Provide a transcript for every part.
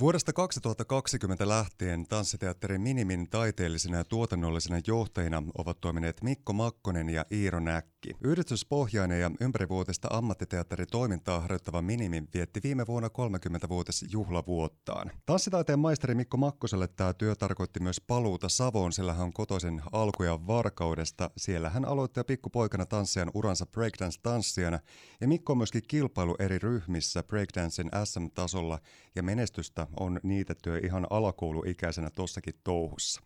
Vuodesta 2020 lähtien tanssiteatterin Minimin taiteellisina ja tuotannollisina johtajina ovat toimineet Mikko Makkonen ja Iiro Näkki. Yhdistyspohjainen ja ympärivuotista ammattiteatteritoimintaa harjoittava Minimi vietti viime vuonna 30-vuotis juhlavuottaan. Tanssitaiteen maisteri Mikko Makkoselle tämä työ tarkoitti myös paluuta Savoon, sillä hän on kotoisin alkuja Varkaudesta. Siellä hän aloitti jo pikkupoikana tanssijan uransa breakdance-tanssijana ja Mikko on myöskin kilpailu eri ryhmissä breakdancein SM-tasolla ja menestystä kokemusta on niitettyä ihan alakouluikäisenä tossakin touhussa.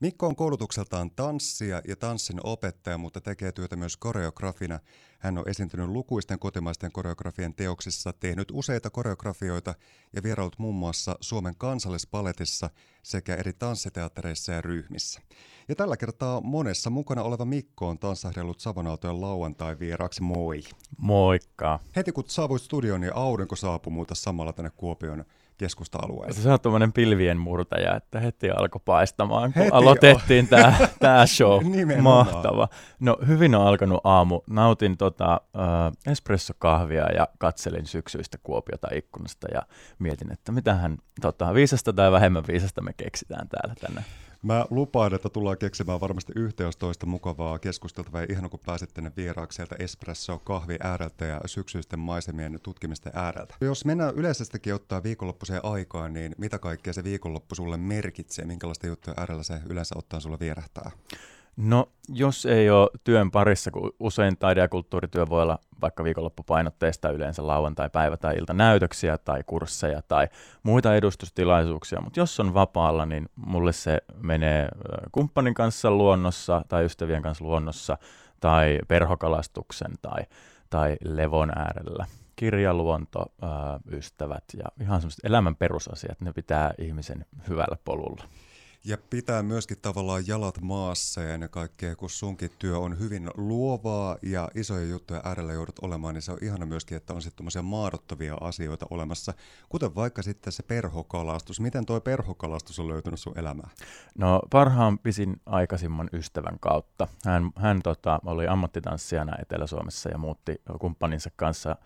Mikko on koulutukseltaan tanssia ja tanssin opettaja, mutta tekee työtä myös koreografina. Hän on esiintynyt lukuisten kotimaisten koreografien teoksissa, tehnyt useita koreografioita ja vierailut muun muassa Suomen kansallispaletissa sekä eri tanssiteattereissa ja ryhmissä. Ja tällä kertaa monessa mukana oleva Mikko on tanssahdellut Savonautojen lauantai vieraksi. Moi! Moikka! Heti kun saavuit studioon, niin aurinko saapui muuta samalla tänne Kuopion keskusta-alueelle. Se on tuommoinen pilvien murtaja, että heti alkoi paistamaan, kun heti aloitettiin tämä tää show. Mahtava. No hyvin on alkanut aamu. Nautin tota, uh, espressokahvia ja katselin syksyistä Kuopiota ikkunasta ja mietin, että mitähän tota, viisasta tai vähemmän viisasta me keksitään täällä tänään. Mä lupaan, että tullaan keksimään varmasti yhteystoista mukavaa keskusteltavaa ja ihana kun pääset tänne vieraaksi sieltä espresso kahvi ääreltä ja syksyisten maisemien tutkimisten ääreltä. Jos mennään yleisestikin ottaa viikonloppuiseen aikaan, niin mitä kaikkea se viikonloppu sulle merkitsee? Minkälaista juttuja äärellä se yleensä ottaa sulle vierähtää? No, jos ei ole työn parissa, kun usein taide- ja kulttuurityö voi olla vaikka viikonloppupainotteista yleensä lauantai, päivä tai ilta näytöksiä tai kursseja tai muita edustustilaisuuksia, mutta jos on vapaalla, niin mulle se menee kumppanin kanssa luonnossa tai ystävien kanssa luonnossa tai perhokalastuksen tai, tai levon äärellä. Kirjaluonto, ystävät ja ihan semmoiset elämän perusasiat, ne pitää ihmisen hyvällä polulla. Ja pitää myöskin tavallaan jalat maassa ja ennen kaikkea, kun sunkin työ on hyvin luovaa ja isoja juttuja äärellä joudut olemaan, niin se on ihana myöskin, että on sitten tämmöisiä maadottavia asioita olemassa, kuten vaikka sitten se perhokalastus. Miten tuo perhokalastus on löytynyt sun elämään? No parhaan pisin aikaisimman ystävän kautta. Hän, hän tota, oli ammattitanssijana Etelä-Suomessa ja muutti kumppaninsa kanssa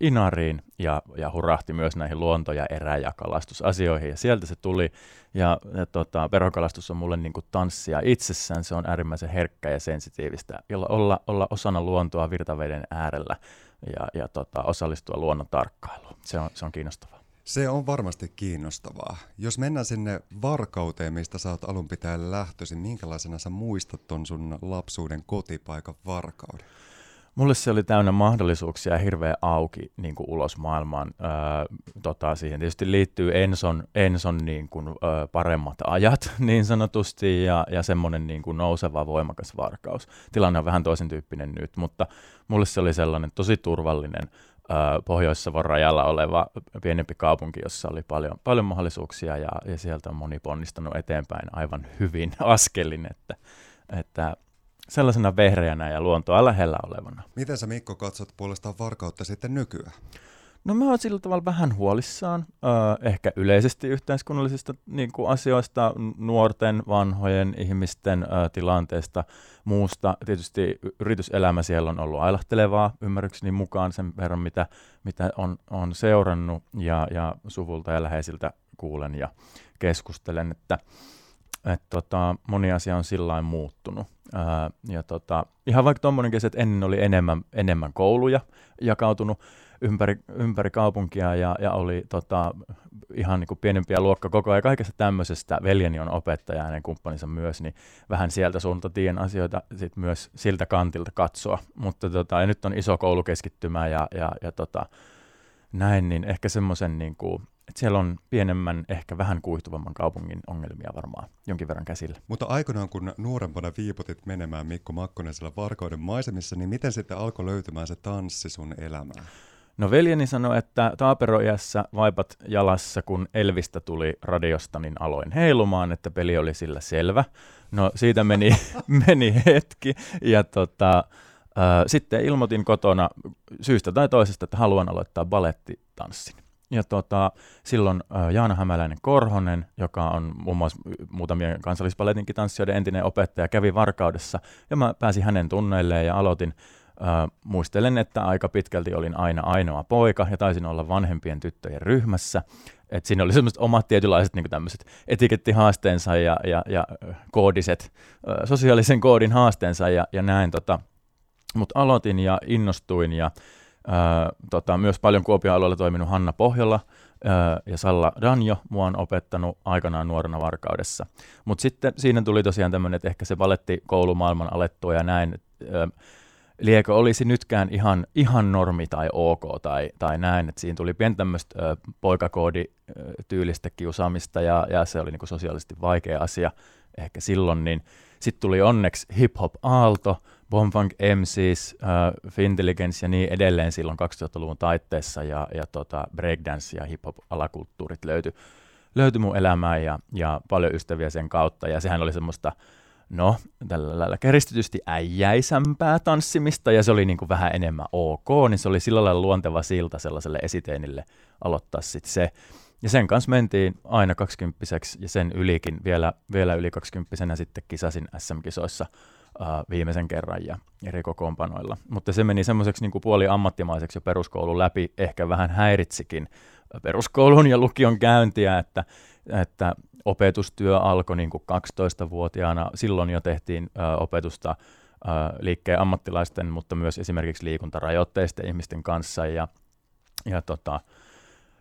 Inariin ja, ja hurahti myös näihin luonto- ja erä- ja kalastusasioihin. Ja sieltä se tuli. Ja, ja tota, perhokalastus on mulle niin kuin tanssia itsessään. Se on äärimmäisen herkkä ja sensitiivistä. Jolla olla, olla osana luontoa virtaveden äärellä ja, ja tota, osallistua luonnon tarkkailuun. Se on, se on kiinnostavaa. Se on varmasti kiinnostavaa. Jos mennään sinne Varkauteen, mistä sä oot alun pitäen lähtöisin, minkälaisena sä muistat ton sun lapsuuden kotipaikan Varkauden? Mulle se oli täynnä mahdollisuuksia hirveä auki niin kuin ulos maailmaan. Öö, tota, siihen tietysti liittyy Enson, Enson niin kuin, öö, paremmat ajat niin sanotusti ja, ja semmoinen niin kuin nouseva voimakas varkaus. Tilanne on vähän toisen tyyppinen nyt, mutta mulle se oli sellainen tosi turvallinen öö, Pohjois-Savon rajalla oleva pienempi kaupunki, jossa oli paljon, paljon mahdollisuuksia ja, ja sieltä on moni ponnistanut eteenpäin aivan hyvin askelin, että, että sellaisena vehreänä ja luontoa lähellä olevana. Miten sä Mikko katsot puolestaan varkautta sitten nykyään? No mä oon sillä tavalla vähän huolissaan, äh, ehkä yleisesti yhteiskunnallisista niin kuin asioista, nuorten, vanhojen ihmisten äh, tilanteesta, muusta. Tietysti yrityselämä siellä on ollut ailahtelevaa ymmärrykseni mukaan sen verran, mitä, mitä on, on seurannut ja, ja suvulta ja läheisiltä kuulen ja keskustelen, että et tota, moni asia on sillä muuttunut. Ää, ja tota, ihan vaikka tuommoinenkin, että ennen oli enemmän, enemmän kouluja jakautunut ympäri, ympäri kaupunkia ja, ja oli tota, ihan niin kuin pienempiä luokkakokoja ja kaikesta tämmöisestä. Veljeni on opettaja ja hänen kumppaninsa myös, niin vähän sieltä suunta tien asioita sit myös siltä kantilta katsoa. Mutta tota, ja nyt on iso koulukeskittymä ja, ja, ja tota, näin, niin ehkä semmoisen niin kuin, että siellä on pienemmän, ehkä vähän kuihtuvamman kaupungin ongelmia varmaan jonkin verran käsillä. Mutta aikoinaan, kun nuorempana viipotit menemään Mikko Makkonen siellä Varkauden maisemissa, niin miten sitten alkoi löytymään se tanssi sun elämään? No veljeni sanoi, että taaperoiässä vaipat jalassa, kun Elvistä tuli radiosta, niin aloin heilumaan, että peli oli sillä selvä. No siitä meni, meni hetki ja tota, äh, sitten ilmoitin kotona syystä tai toisesta, että haluan aloittaa balettitanssin. Ja tota, silloin äh, Jaana Hämäläinen Korhonen, joka on muun muassa muutamien kansallispaletinkin tanssijoiden entinen opettaja, kävi Varkaudessa, ja mä pääsin hänen tunneilleen ja aloitin muistelen, että aika pitkälti olin aina ainoa poika ja taisin olla vanhempien tyttöjen ryhmässä. Et siinä oli semmoiset omat tietynlaiset niin tämmöiset etikettihaasteensa ja, ja, ja koodiset, sosiaalisen koodin haasteensa ja, ja näin. Tota. Mutta aloitin ja innostuin ja ää, tota, myös paljon Kuopion alueella toiminut Hanna Pohjola ää, ja Salla Danjo mua on opettanut aikanaan nuorena varkaudessa. Mutta sitten siinä tuli tosiaan tämmöinen, että ehkä se valetti koulumaailman alettua ja näin. Ää, liekö olisi nytkään ihan, ihan normi tai ok tai, tai näin, että siinä tuli pientä tämmöistä poikakoodityylistä kiusaamista ja, ja se oli niin kuin sosiaalisesti vaikea asia ehkä silloin, niin sitten tuli onneksi hip-hop aalto, Bombfunk MCs, uh, Fintelligence ja niin edelleen silloin 2000-luvun taitteessa ja, ja tota breakdance ja hip-hop-alakulttuurit löytyi löyty mun elämään ja, ja paljon ystäviä sen kautta ja sehän oli semmoista no, tällä lailla keristetysti äijäisämpää tanssimista, ja se oli niin kuin vähän enemmän ok, niin se oli sillä lailla luonteva silta sellaiselle esiteinille aloittaa sitten se. Ja sen kanssa mentiin aina kaksikymppiseksi, ja sen ylikin vielä, vielä yli kaksikymppisenä sitten kisasin SM-kisoissa uh, viimeisen kerran ja eri kokoonpanoilla. Mutta se meni semmoiseksi niin puoli ammattimaiseksi jo peruskoulun läpi, ehkä vähän häiritsikin peruskoulun ja lukion käyntiä, että, että opetustyö alkoi niin kuin 12-vuotiaana. Silloin jo tehtiin ö, opetusta ö, liikkeen ammattilaisten, mutta myös esimerkiksi liikuntarajoitteisten ihmisten kanssa. Ja, ja tota,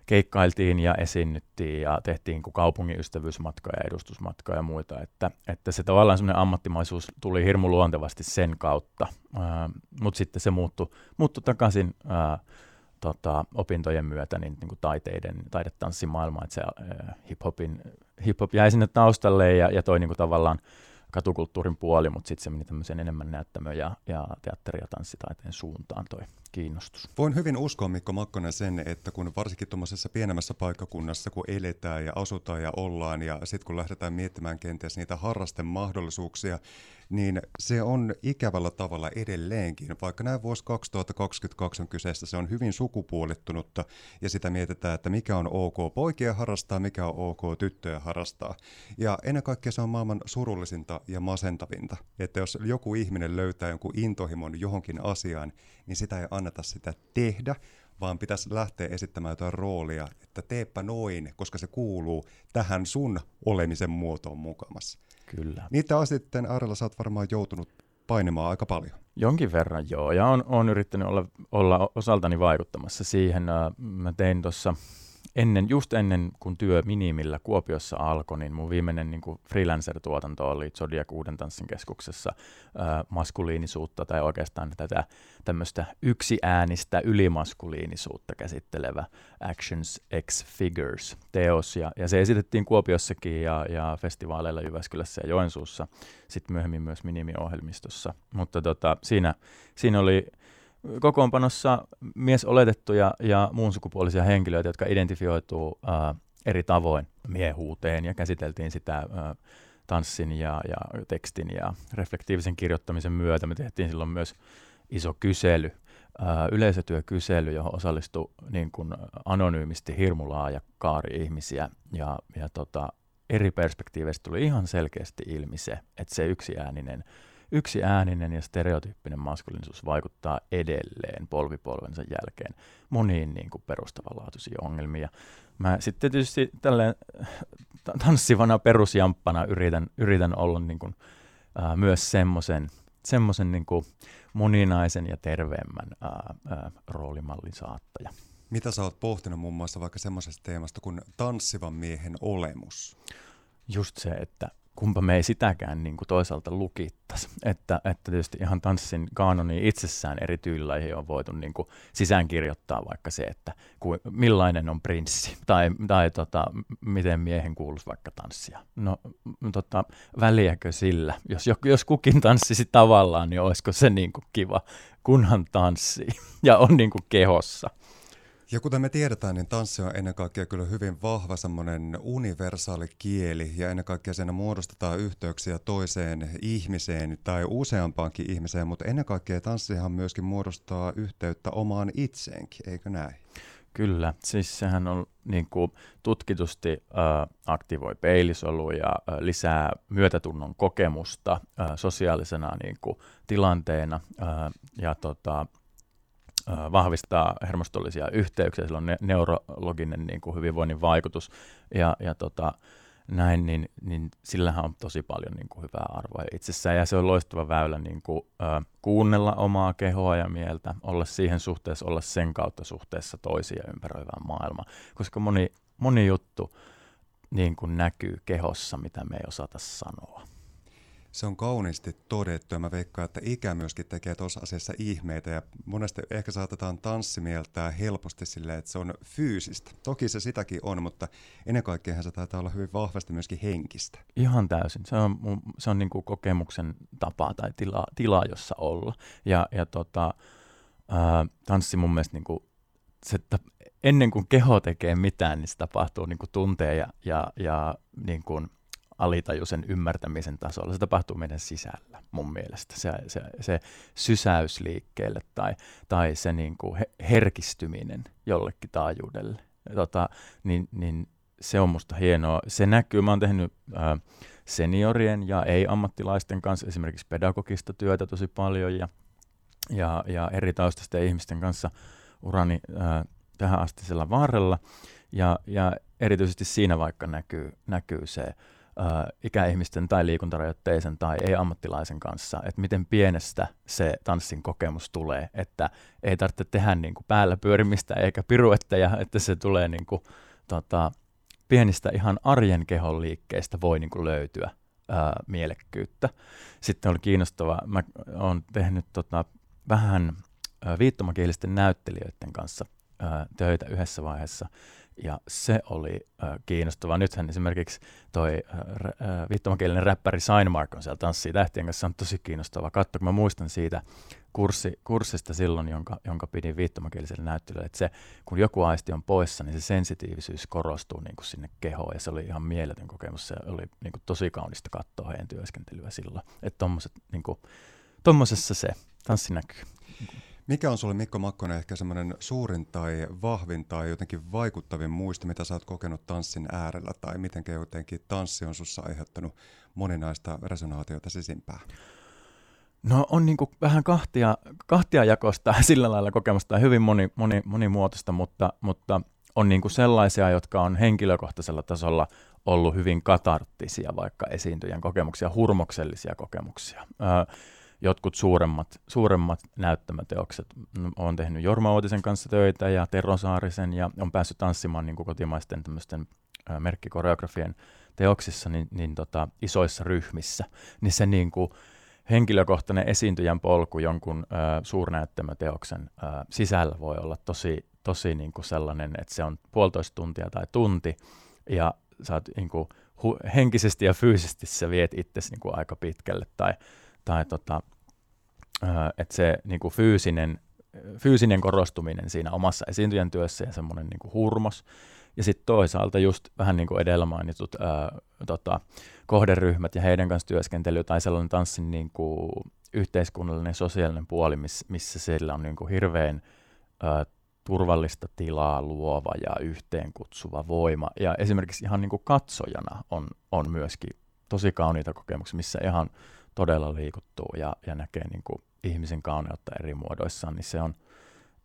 keikkailtiin ja esiinnyttiin ja tehtiin kaupungin ystävyysmatkoja ja edustusmatkoja ja muita, että, että se tavallaan semmoinen ammattimaisuus tuli hirmu luontevasti sen kautta, mutta sitten se muuttui, muuttui takaisin ää, tota, opintojen myötä niin, niin kuin taiteiden, taidetanssimaailmaan, että se ää, hip-hopin hip-hop jäi sinne taustalle ja, ja toi niin kuin tavallaan katukulttuurin puoli, mutta sitten se meni tämmöisen enemmän näyttämö- ja, ja teatteri- ja tanssitaiteen suuntaan toi kiinnostus. Voin hyvin uskoa Mikko Makkonen sen, että kun varsinkin tuommoisessa pienemmässä paikkakunnassa, kun eletään ja asutaan ja ollaan ja sitten kun lähdetään miettimään kenties niitä harrasten mahdollisuuksia, niin se on ikävällä tavalla edelleenkin. Vaikka näin vuosi 2022 on kyseessä, se on hyvin sukupuolittunutta ja sitä mietitään, että mikä on ok poikia harrastaa, mikä on ok tyttöjä harrastaa. Ja ennen kaikkea se on maailman surullisinta ja masentavinta, että jos joku ihminen löytää jonkun intohimon johonkin asiaan, niin sitä ei anneta sitä tehdä, vaan pitäisi lähteä esittämään jotain roolia, että teepä noin, koska se kuuluu tähän sun olemisen muotoon mukamassa. Kyllä. Niitä sitten äärellä sä oot varmaan joutunut painamaan aika paljon. Jonkin verran joo, ja on, on yrittänyt olla, olla osaltani vaikuttamassa siihen. Mä tein tuossa ennen, just ennen kun työ minimillä Kuopiossa alkoi, niin mun viimeinen niin freelancer-tuotanto oli Zodiac Uuden tanssin keskuksessa äh, maskuliinisuutta tai oikeastaan tätä tämmöistä yksiäänistä ylimaskuliinisuutta käsittelevä Actions X Figures teos. Ja, ja se esitettiin Kuopiossakin ja, ja festivaaleilla Jyväskylässä ja Joensuussa, sitten myöhemmin myös minimiohjelmistossa. Mutta tota, siinä, siinä oli kokoonpanossa mies oletettuja ja muun sukupuolisia henkilöitä, jotka identifioituu ää, eri tavoin miehuuteen ja käsiteltiin sitä ää, tanssin ja, ja tekstin ja reflektiivisen kirjoittamisen myötä. Me tehtiin silloin myös iso kysely, ää, yleisötyökysely, johon osallistui niin kuin anonyymisti hirmu laaja kaari ihmisiä ja, ja tota, eri perspektiiveistä tuli ihan selkeästi ilmi se, että se yksiääninen yksi ääninen ja stereotyyppinen maskuliinisuus vaikuttaa edelleen polvipolvensa jälkeen moniin niin kuin perustavanlaatuisiin ongelmiin. Ja mä sitten tietysti tälleen tanssivana perusjamppana yritän, yritän olla niin kuin, ää, myös semmoisen semmoisen niin kuin moninaisen ja terveemmän ää, ää, roolimallin saattaja. Mitä sä oot pohtinut muun muassa vaikka semmoisesta teemasta kuin tanssivan miehen olemus? Just se, että kumpa me ei sitäkään niin kuin toisaalta lukittaisi. Että, että tietysti ihan tanssin kanoni itsessään eri tyylilaihin on voitu niin kuin sisäänkirjoittaa vaikka se, että ku, millainen on prinssi tai, tai tota, miten miehen kuuluisi vaikka tanssia. No tota, väliäkö sillä? Jos, jos kukin tanssisi tavallaan, niin olisiko se niin kuin kiva, kunhan tanssii ja on niin kuin kehossa. Ja kuten me tiedetään, niin tanssi on ennen kaikkea kyllä hyvin vahva semmoinen universaali kieli ja ennen kaikkea siinä muodostetaan yhteyksiä toiseen ihmiseen tai useampaankin ihmiseen, mutta ennen kaikkea tanssihan myöskin muodostaa yhteyttä omaan itseenkin, eikö näin? Kyllä, siis sehän on niin kuin, tutkitusti äh, aktivoi peilisoluja, äh, lisää myötätunnon kokemusta äh, sosiaalisena niin kuin, tilanteena äh, ja tota, vahvistaa hermostollisia yhteyksiä, sillä on ne- neurologinen niin kuin, hyvinvoinnin vaikutus. Ja, ja tota, näin, niin, niin sillähän on tosi paljon niin kuin hyvää arvoa itsessään. Ja se on loistava väylä niin kuin, äh, kuunnella omaa kehoa ja mieltä, olla siihen suhteessa, olla sen kautta suhteessa toisia ympäröivään maailmaan, koska moni, moni juttu niin kuin näkyy kehossa, mitä me ei osata sanoa. Se on kauniisti todettu ja mä veikkaan, että ikä myöskin tekee tuossa asiassa ihmeitä ja monesti ehkä saatetaan tanssi mieltää helposti silleen, että se on fyysistä. Toki se sitäkin on, mutta ennen kaikkea se taitaa olla hyvin vahvasti myöskin henkistä. Ihan täysin. Se on, se on niin kuin kokemuksen tapa tai tila, tila jossa olla. Ja, ja tota, ää, tanssi mun mielestä niin kuin, se, ennen kuin keho tekee mitään, niin se tapahtuu niin kuin tunteen ja, ja, ja niin kuin, alitajuisen ymmärtämisen tasolla. Se tapahtuu meidän sisällä mun mielestä. Se, se, se sysäys liikkeelle tai, tai se niin kuin herkistyminen jollekin taajuudelle. Tota, niin, niin se on musta hienoa. Se näkyy, mä oon tehnyt äh, seniorien ja ei-ammattilaisten kanssa esimerkiksi pedagogista työtä tosi paljon ja, ja, ja eri taustaisten ihmisten kanssa urani äh, tähän astisella varrella. Ja, ja erityisesti siinä vaikka näkyy, näkyy se ikäihmisten tai liikuntarajoitteisen tai ei-ammattilaisen kanssa, että miten pienestä se tanssin kokemus tulee, että ei tarvitse tehdä niin kuin päällä pyörimistä eikä piruetteja, että se tulee niin kuin, tota, pienistä ihan arjen kehon liikkeistä voi niin kuin löytyä ää, mielekkyyttä. Sitten oli kiinnostavaa, mä oon tehnyt tota, vähän viittomakielisten näyttelijöiden kanssa ää, töitä yhdessä vaiheessa, ja se oli äh, kiinnostavaa. Nythän esimerkiksi toi äh, viittomakielinen räppäri Signmark on siellä Tanssii tähtien kanssa, se on tosi kiinnostavaa. Katso, kun mä muistan siitä kurssi, kurssista silloin, jonka, jonka pidin viittomakieliselle näyttelylle, että se, kun joku aisti on poissa, niin se sensitiivisyys korostuu niin kuin sinne kehoon, ja se oli ihan mieletön kokemus. Se oli niin kuin tosi kaunista katsoa heidän työskentelyä silloin. Että niin tuommoisessa se tanssi näkyy. Mikä on sulle Mikko Makkonen ehkä semmoinen suurin tai vahvin tai jotenkin vaikuttavin muisto, mitä sä oot kokenut tanssin äärellä tai miten jotenkin tanssi on sussa aiheuttanut moninaista resonaatiota sisimpää? No on niin kuin vähän kahtia, kahtia jakosta sillä lailla kokemusta hyvin moni, moni, monimuotoista, mutta, mutta on niin kuin sellaisia, jotka on henkilökohtaisella tasolla ollut hyvin katarttisia, vaikka esiintyjän kokemuksia, hurmoksellisia kokemuksia. Öö, jotkut suuremmat, suuremmat näyttämäteokset. Olen tehnyt Jorma Ootisen kanssa töitä ja Tero Saarisen ja on päässyt tanssimaan niin kotimaisten tämmöisten merkkikoreografien teoksissa niin, niin tota, isoissa ryhmissä. Niin se niin kuin, henkilökohtainen esiintyjän polku jonkun ö, suurnäyttämöteoksen ö, sisällä voi olla tosi, tosi niin kuin sellainen, että se on puolitoista tuntia tai tunti ja sä oot, niin kuin, hu, henkisesti ja fyysisesti sä viet itsesi niin kuin aika pitkälle tai tai tota, että se niin kuin fyysinen, fyysinen korostuminen siinä omassa esiintyjän työssä ja semmoinen niin kuin hurmos. Ja sitten toisaalta just vähän niin kuin edellä mainitut ää, tota, kohderyhmät ja heidän kanssa työskentely tai sellainen tanssin niin kuin yhteiskunnallinen sosiaalinen puoli, miss, missä sillä on niin kuin hirveän ää, turvallista tilaa luova ja yhteenkutsuva voima. Ja esimerkiksi ihan niin kuin katsojana on, on myöskin tosi kauniita kokemuksia, missä ihan todella liikuttuu ja, ja näkee niin kuin ihmisen kauneutta eri muodoissaan, niin se on,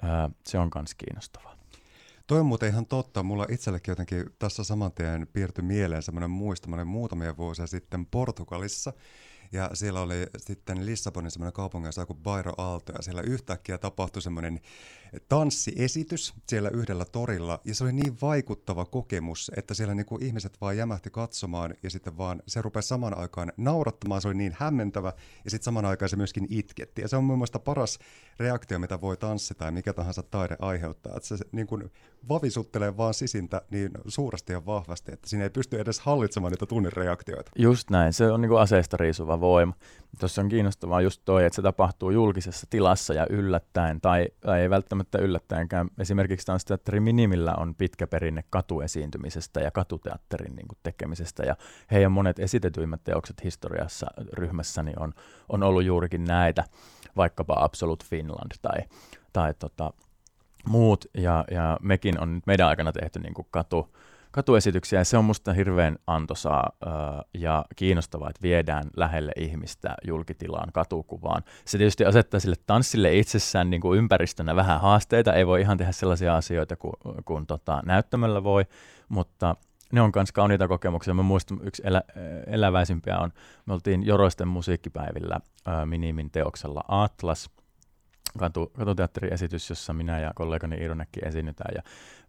ää, se on myös kiinnostavaa. Toi on muuten ihan totta. Mulla itsellekin jotenkin tässä saman tien piirtyi mieleen semmoinen muistaminen muutamia vuosia sitten Portugalissa, ja siellä oli sitten Lissabonin semmoinen kaupunginosa kuin Bairo Alto, ja siellä yhtäkkiä tapahtui semmoinen tanssiesitys siellä yhdellä torilla, ja se oli niin vaikuttava kokemus, että siellä niinku ihmiset vaan jämähti katsomaan, ja sitten vaan se rupesi saman aikaan naurattamaan, se oli niin hämmentävä, ja sitten saman aikaan se myöskin itketti. Ja se on mun mielestä paras reaktio, mitä voi tanssi tai mikä tahansa taide aiheuttaa, että se niin kuin vavisuttelee vaan sisintä niin suuresti ja vahvasti, että siinä ei pysty edes hallitsemaan niitä tunnin reaktioita. Just näin, se on niin kuin aseista riisuva voima. Tuossa on kiinnostavaa just toi, että se tapahtuu julkisessa tilassa ja yllättäen, tai, tai ei välttämättä yllättäenkään. Esimerkiksi Tanssiteatteri Minimillä on pitkä perinne katuesiintymisestä ja katuteatterin niin kuin tekemisestä, ja heidän monet esitetyimmät teokset historiassa ryhmässäni on, on ollut juurikin näitä, vaikkapa Absolute Finland tai, tai tota, muut, ja, ja mekin on nyt meidän aikana tehty niin kuin katu, katuesityksiä, ja se on musta hirveän antoisaa ja kiinnostavaa, että viedään lähelle ihmistä julkitilaan, katukuvaan. Se tietysti asettaa sille tanssille itsessään niin kuin ympäristönä vähän haasteita, ei voi ihan tehdä sellaisia asioita kuin, kuin tota, näyttämällä voi, mutta ne on myös kauniita kokemuksia. Mä muistan, yksi elä, eläväisimpiä on, me oltiin Joroisten musiikkipäivillä ää, Minimin teoksella Atlas, katu, katuteatteriesitys, jossa minä ja kollegani Iironäkki esiinnytään. Ja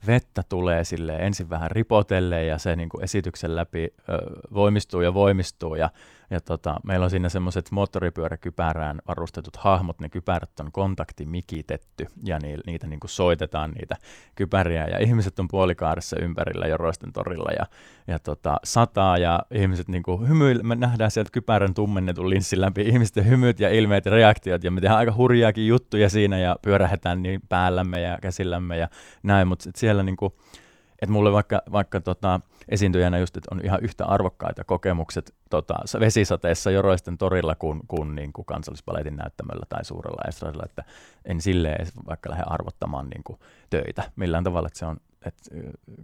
vettä tulee sille ensin vähän ripotelle ja se niin kuin esityksen läpi ö, voimistuu ja voimistuu. Ja ja tota, meillä on siinä semmoiset moottoripyöräkypärään varustetut hahmot, ne kypärät on kontaktimikitetty ja ni, niitä niin kuin soitetaan niitä kypäriä ja ihmiset on puolikaarissa ympärillä Joroisten torilla ja, ja tota, sataa ja ihmiset niin kuin hymyillä, me nähdään sieltä kypärän tummennetun linssin läpi ihmisten hymyt ja ilmeet ja reaktiot ja me tehdään aika hurjaakin juttuja siinä ja pyörähetään niin päällämme ja käsillämme ja näin, mutta siellä niin kuin, että mulle vaikka, vaikka tota, esiintyjänä just, että on ihan yhtä arvokkaita kokemukset tota, vesisateessa Joroisten torilla kuin, kuin, niin kuin kansallispaletin näyttämällä tai suurella estradilla, että en silleen vaikka lähde arvottamaan niin kuin, töitä millään tavalla, että se on että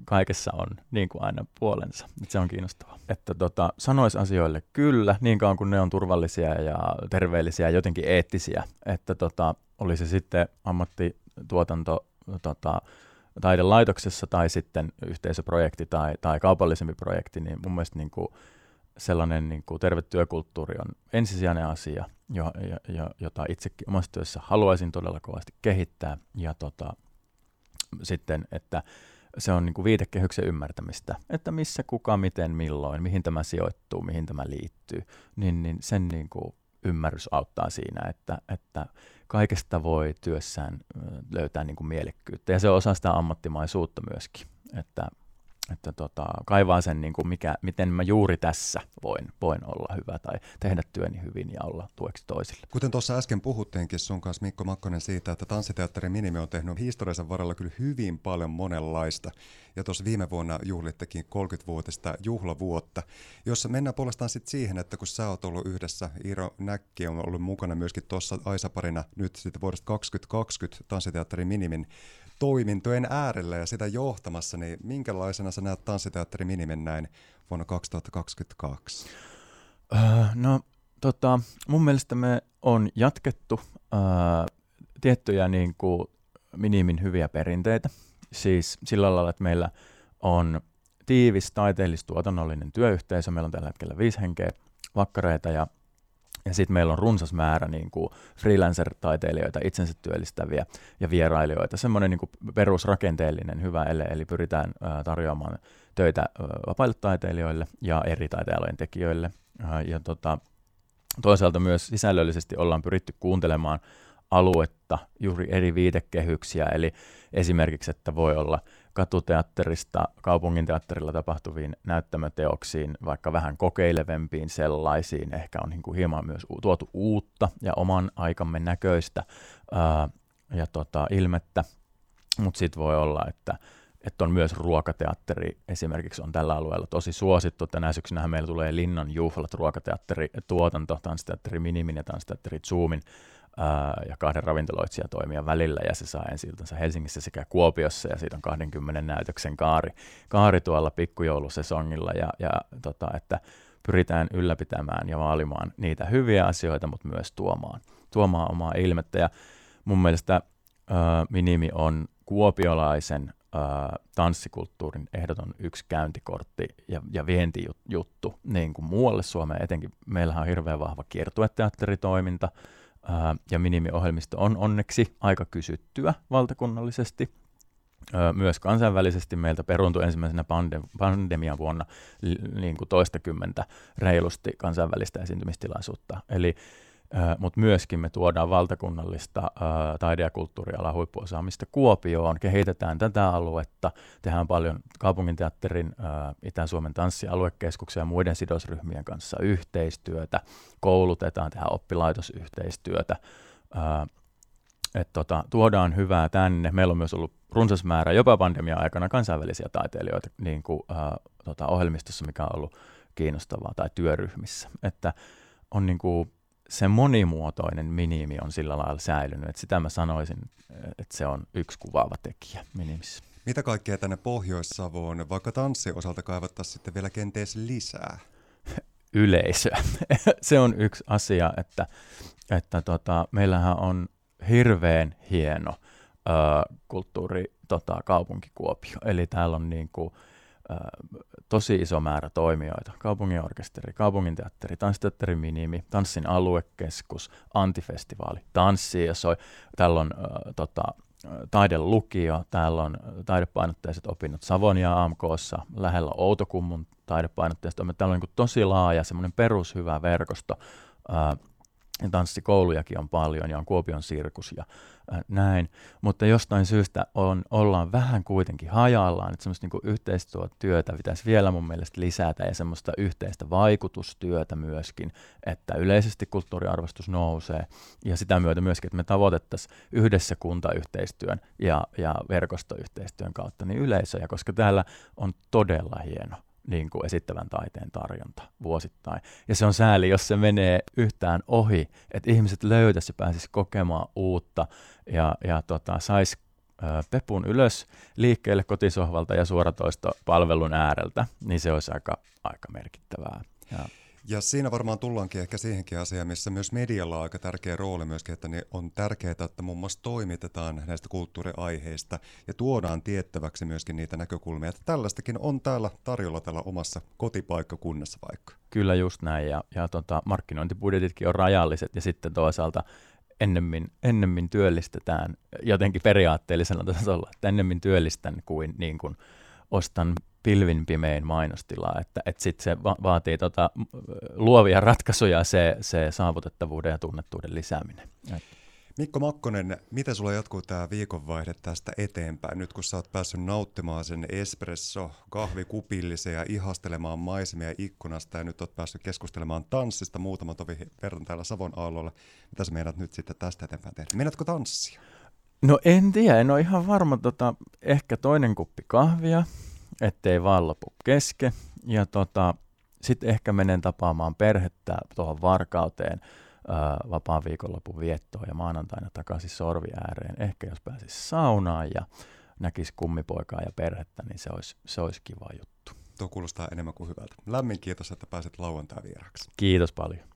kaikessa on niin kuin aina puolensa. Että se on kiinnostavaa. Että tota, sanois asioille kyllä, niin kauan kuin ne on turvallisia ja terveellisiä ja jotenkin eettisiä. Että tota, oli se sitten ammattituotanto tota, taidelaitoksessa tai sitten yhteisöprojekti tai, tai kaupallisempi projekti, niin mun mielestä niin kuin sellainen niin kuin terve työkulttuuri on ensisijainen asia, jo, jo, jo, jota itsekin omassa työssä haluaisin todella kovasti kehittää. Ja tota, sitten, että se on niin kuin viitekehyksen ymmärtämistä, että missä, kuka, miten, milloin, mihin tämä sijoittuu, mihin tämä liittyy, niin, niin sen niin kuin ymmärrys auttaa siinä, että, että kaikesta voi työssään löytää niin kuin mielekkyyttä. Ja se on osa sitä ammattimaisuutta myöskin, että, että tota, kaivaa sen, niin kuin mikä, miten mä juuri tässä voin, voin olla hyvä tai tehdä työni hyvin ja olla tueksi toisille. Kuten tuossa äsken puhuttiinkin sun kanssa Mikko Makkonen siitä, että tanssiteatterin Minimi on tehnyt historiansa varrella kyllä hyvin paljon monenlaista. Ja tuossa viime vuonna juhlittekin 30-vuotista juhlavuotta, jossa mennään puolestaan sitten siihen, että kun sä oot ollut yhdessä, Iiro Näkki on ollut mukana myöskin tuossa Aisaparina nyt sitten vuodesta 2020 tanssiteatterin Minimin toimintojen äärellä ja sitä johtamassa, niin minkälaisena sä näet tanssiteatteri Minimen näin vuonna 2022? Öö, no, tota, mun mielestä me on jatkettu öö, tiettyjä niin kuin Minimin hyviä perinteitä. Siis sillä lailla, että meillä on tiivis taiteellistuotannollinen työyhteisö. Meillä on tällä hetkellä viisi henkeä vakkareita ja ja sitten meillä on runsas määrä niin kuin freelancer-taiteilijoita, itsensä työllistäviä ja vierailijoita. Semmoinen niin perusrakenteellinen hyvä ele, eli pyritään ää, tarjoamaan töitä vapaille taiteilijoille ja eri taiteilijoiden tekijöille. Ja tota, toisaalta myös sisällöllisesti ollaan pyritty kuuntelemaan aluetta, juuri eri viitekehyksiä, eli esimerkiksi, että voi olla – katuteatterista kaupunginteatterilla tapahtuviin näyttämöteoksiin, vaikka vähän kokeilevempiin sellaisiin, ehkä on niin kuin hieman myös tuotu uutta ja oman aikamme näköistä ää, ja tota, ilmettä, mutta sitten voi olla, että että on myös ruokateatteri esimerkiksi on tällä alueella tosi suosittu. Tänä syksynä meillä tulee Linnan juhlat ruokateatteri tuotanto, tanssiteatteri Minimin ja tanssiteatteri Zoomin ja kahden toimia välillä, ja se saa ensi Helsingissä sekä Kuopiossa, ja siitä on 20 näytöksen kaari, kaari tuolla pikkujoulusesongilla, ja, ja tota, että pyritään ylläpitämään ja vaalimaan niitä hyviä asioita, mutta myös tuomaan, tuomaan omaa ilmettä, ja mun mielestä ää, Minimi on kuopiolaisen ää, tanssikulttuurin ehdoton yksi käyntikortti ja, ja vientijuttu niin kuin muualle Suomeen etenkin. Meillähän on hirveän vahva kiertueteatteritoiminta, ja minimiohjelmisto on onneksi aika kysyttyä valtakunnallisesti. Myös kansainvälisesti meiltä peruuntui ensimmäisenä pandem- pandemian vuonna niin kuin toistakymmentä reilusti kansainvälistä esiintymistilaisuutta. Eli mutta myöskin me tuodaan valtakunnallista taide- ja kulttuurialan huippuosaamista Kuopioon, kehitetään tätä aluetta, tehdään paljon kaupunginteatterin, Itä-Suomen tanssialuekeskuksen ja muiden sidosryhmien kanssa yhteistyötä, koulutetaan, tehdään oppilaitosyhteistyötä, ää, et tota, tuodaan hyvää tänne. Meillä on myös ollut runsas määrä jopa pandemian aikana kansainvälisiä taiteilijoita niin kuin, ää, tota, ohjelmistossa, mikä on ollut kiinnostavaa, tai työryhmissä. Että on niin kuin, se monimuotoinen minimi on sillä lailla säilynyt, että sitä mä sanoisin, että se on yksi kuvaava tekijä minimissä. Mitä kaikkea tänne Pohjois-Savoon, vaikka tanssin osalta kaivattaisiin sitten vielä kenties lisää? Yleisöä. se on yksi asia, että, että tota, meillähän on hirveän hieno ö, kulttuuri tota, kaupunki Kuopio. Eli täällä on niin kuin, tosi iso määrä toimijoita. Kaupungin orkesteri, kaupunginteatteri, tanssiteatteri Minimi, Tanssin aluekeskus, Antifestivaali, tanssi ja soi. Täällä on ö, tota, taidelukio, täällä on taidepainotteiset opinnot Savonia AMKssa, lähellä Outokummun taidepainotteiset. Täällä on niin tosi laaja, semmoinen perushyvä verkosto. Tanssikoulujakin on paljon ja on Kuopion sirkus ja äh, näin, mutta jostain syystä on, ollaan vähän kuitenkin hajallaan, että semmoista niin yhteistyötä pitäisi vielä mun mielestä lisätä ja semmoista yhteistä vaikutustyötä myöskin, että yleisesti kulttuuriarvostus nousee ja sitä myötä myöskin, että me tavoitettaisiin yhdessä kuntayhteistyön ja, ja verkostoyhteistyön kautta niin yleisöjä, koska täällä on todella hieno niin kuin esittävän taiteen tarjonta vuosittain. Ja se on sääli, jos se menee yhtään ohi, että ihmiset löytäisi ja pääsisi kokemaan uutta ja, ja tota, saisi pepun ylös liikkeelle kotisohvalta ja suoratoisto palvelun ääreltä, niin se olisi aika, aika merkittävää. Ja ja siinä varmaan tullaankin ehkä siihenkin asiaan, missä myös medialla on aika tärkeä rooli myöskin, että ne on tärkeää, että muun muassa toimitetaan näistä kulttuuriaiheista ja tuodaan tiettäväksi myöskin niitä näkökulmia. Että tällaistakin on täällä tarjolla tällä omassa kotipaikkakunnassa vaikka. Kyllä just näin, ja, ja tota, markkinointibudjetitkin on rajalliset, ja sitten toisaalta ennemmin, ennemmin työllistetään jotenkin periaatteellisella tasolla, että ennemmin työllistän kuin, niin kuin ostan pilvin pimein mainostilaa, että, että sit se va- vaatii tota, luovia ratkaisuja se, se saavutettavuuden ja tunnettuuden lisääminen. Mikko Makkonen, miten sulla jatkuu tämä viikonvaihde tästä eteenpäin, nyt kun sä oot päässyt nauttimaan sen espresso kahvikupillisen ja ihastelemaan maisemia ikkunasta ja nyt oot päässyt keskustelemaan tanssista muutama tovi verran täällä Savon aallolla. Mitä sä meinaat nyt sitten tästä eteenpäin tehdä? Meinaatko tanssia? No en tiedä, en ole ihan varma. Tota, ehkä toinen kuppi kahvia, ettei vaan lopu keske. Ja tota, sitten ehkä menen tapaamaan perhettä tuohon Varkauteen vapaan viikonlopun viettoon ja maanantaina takaisin sorvi ääreen. Ehkä jos pääsisi saunaan ja näkisi kummipoikaa ja perhettä, niin se olisi, se olisi kiva juttu. Tuo kuulostaa enemmän kuin hyvältä. Lämmin kiitos, että pääset lauantai vieraksi. Kiitos paljon.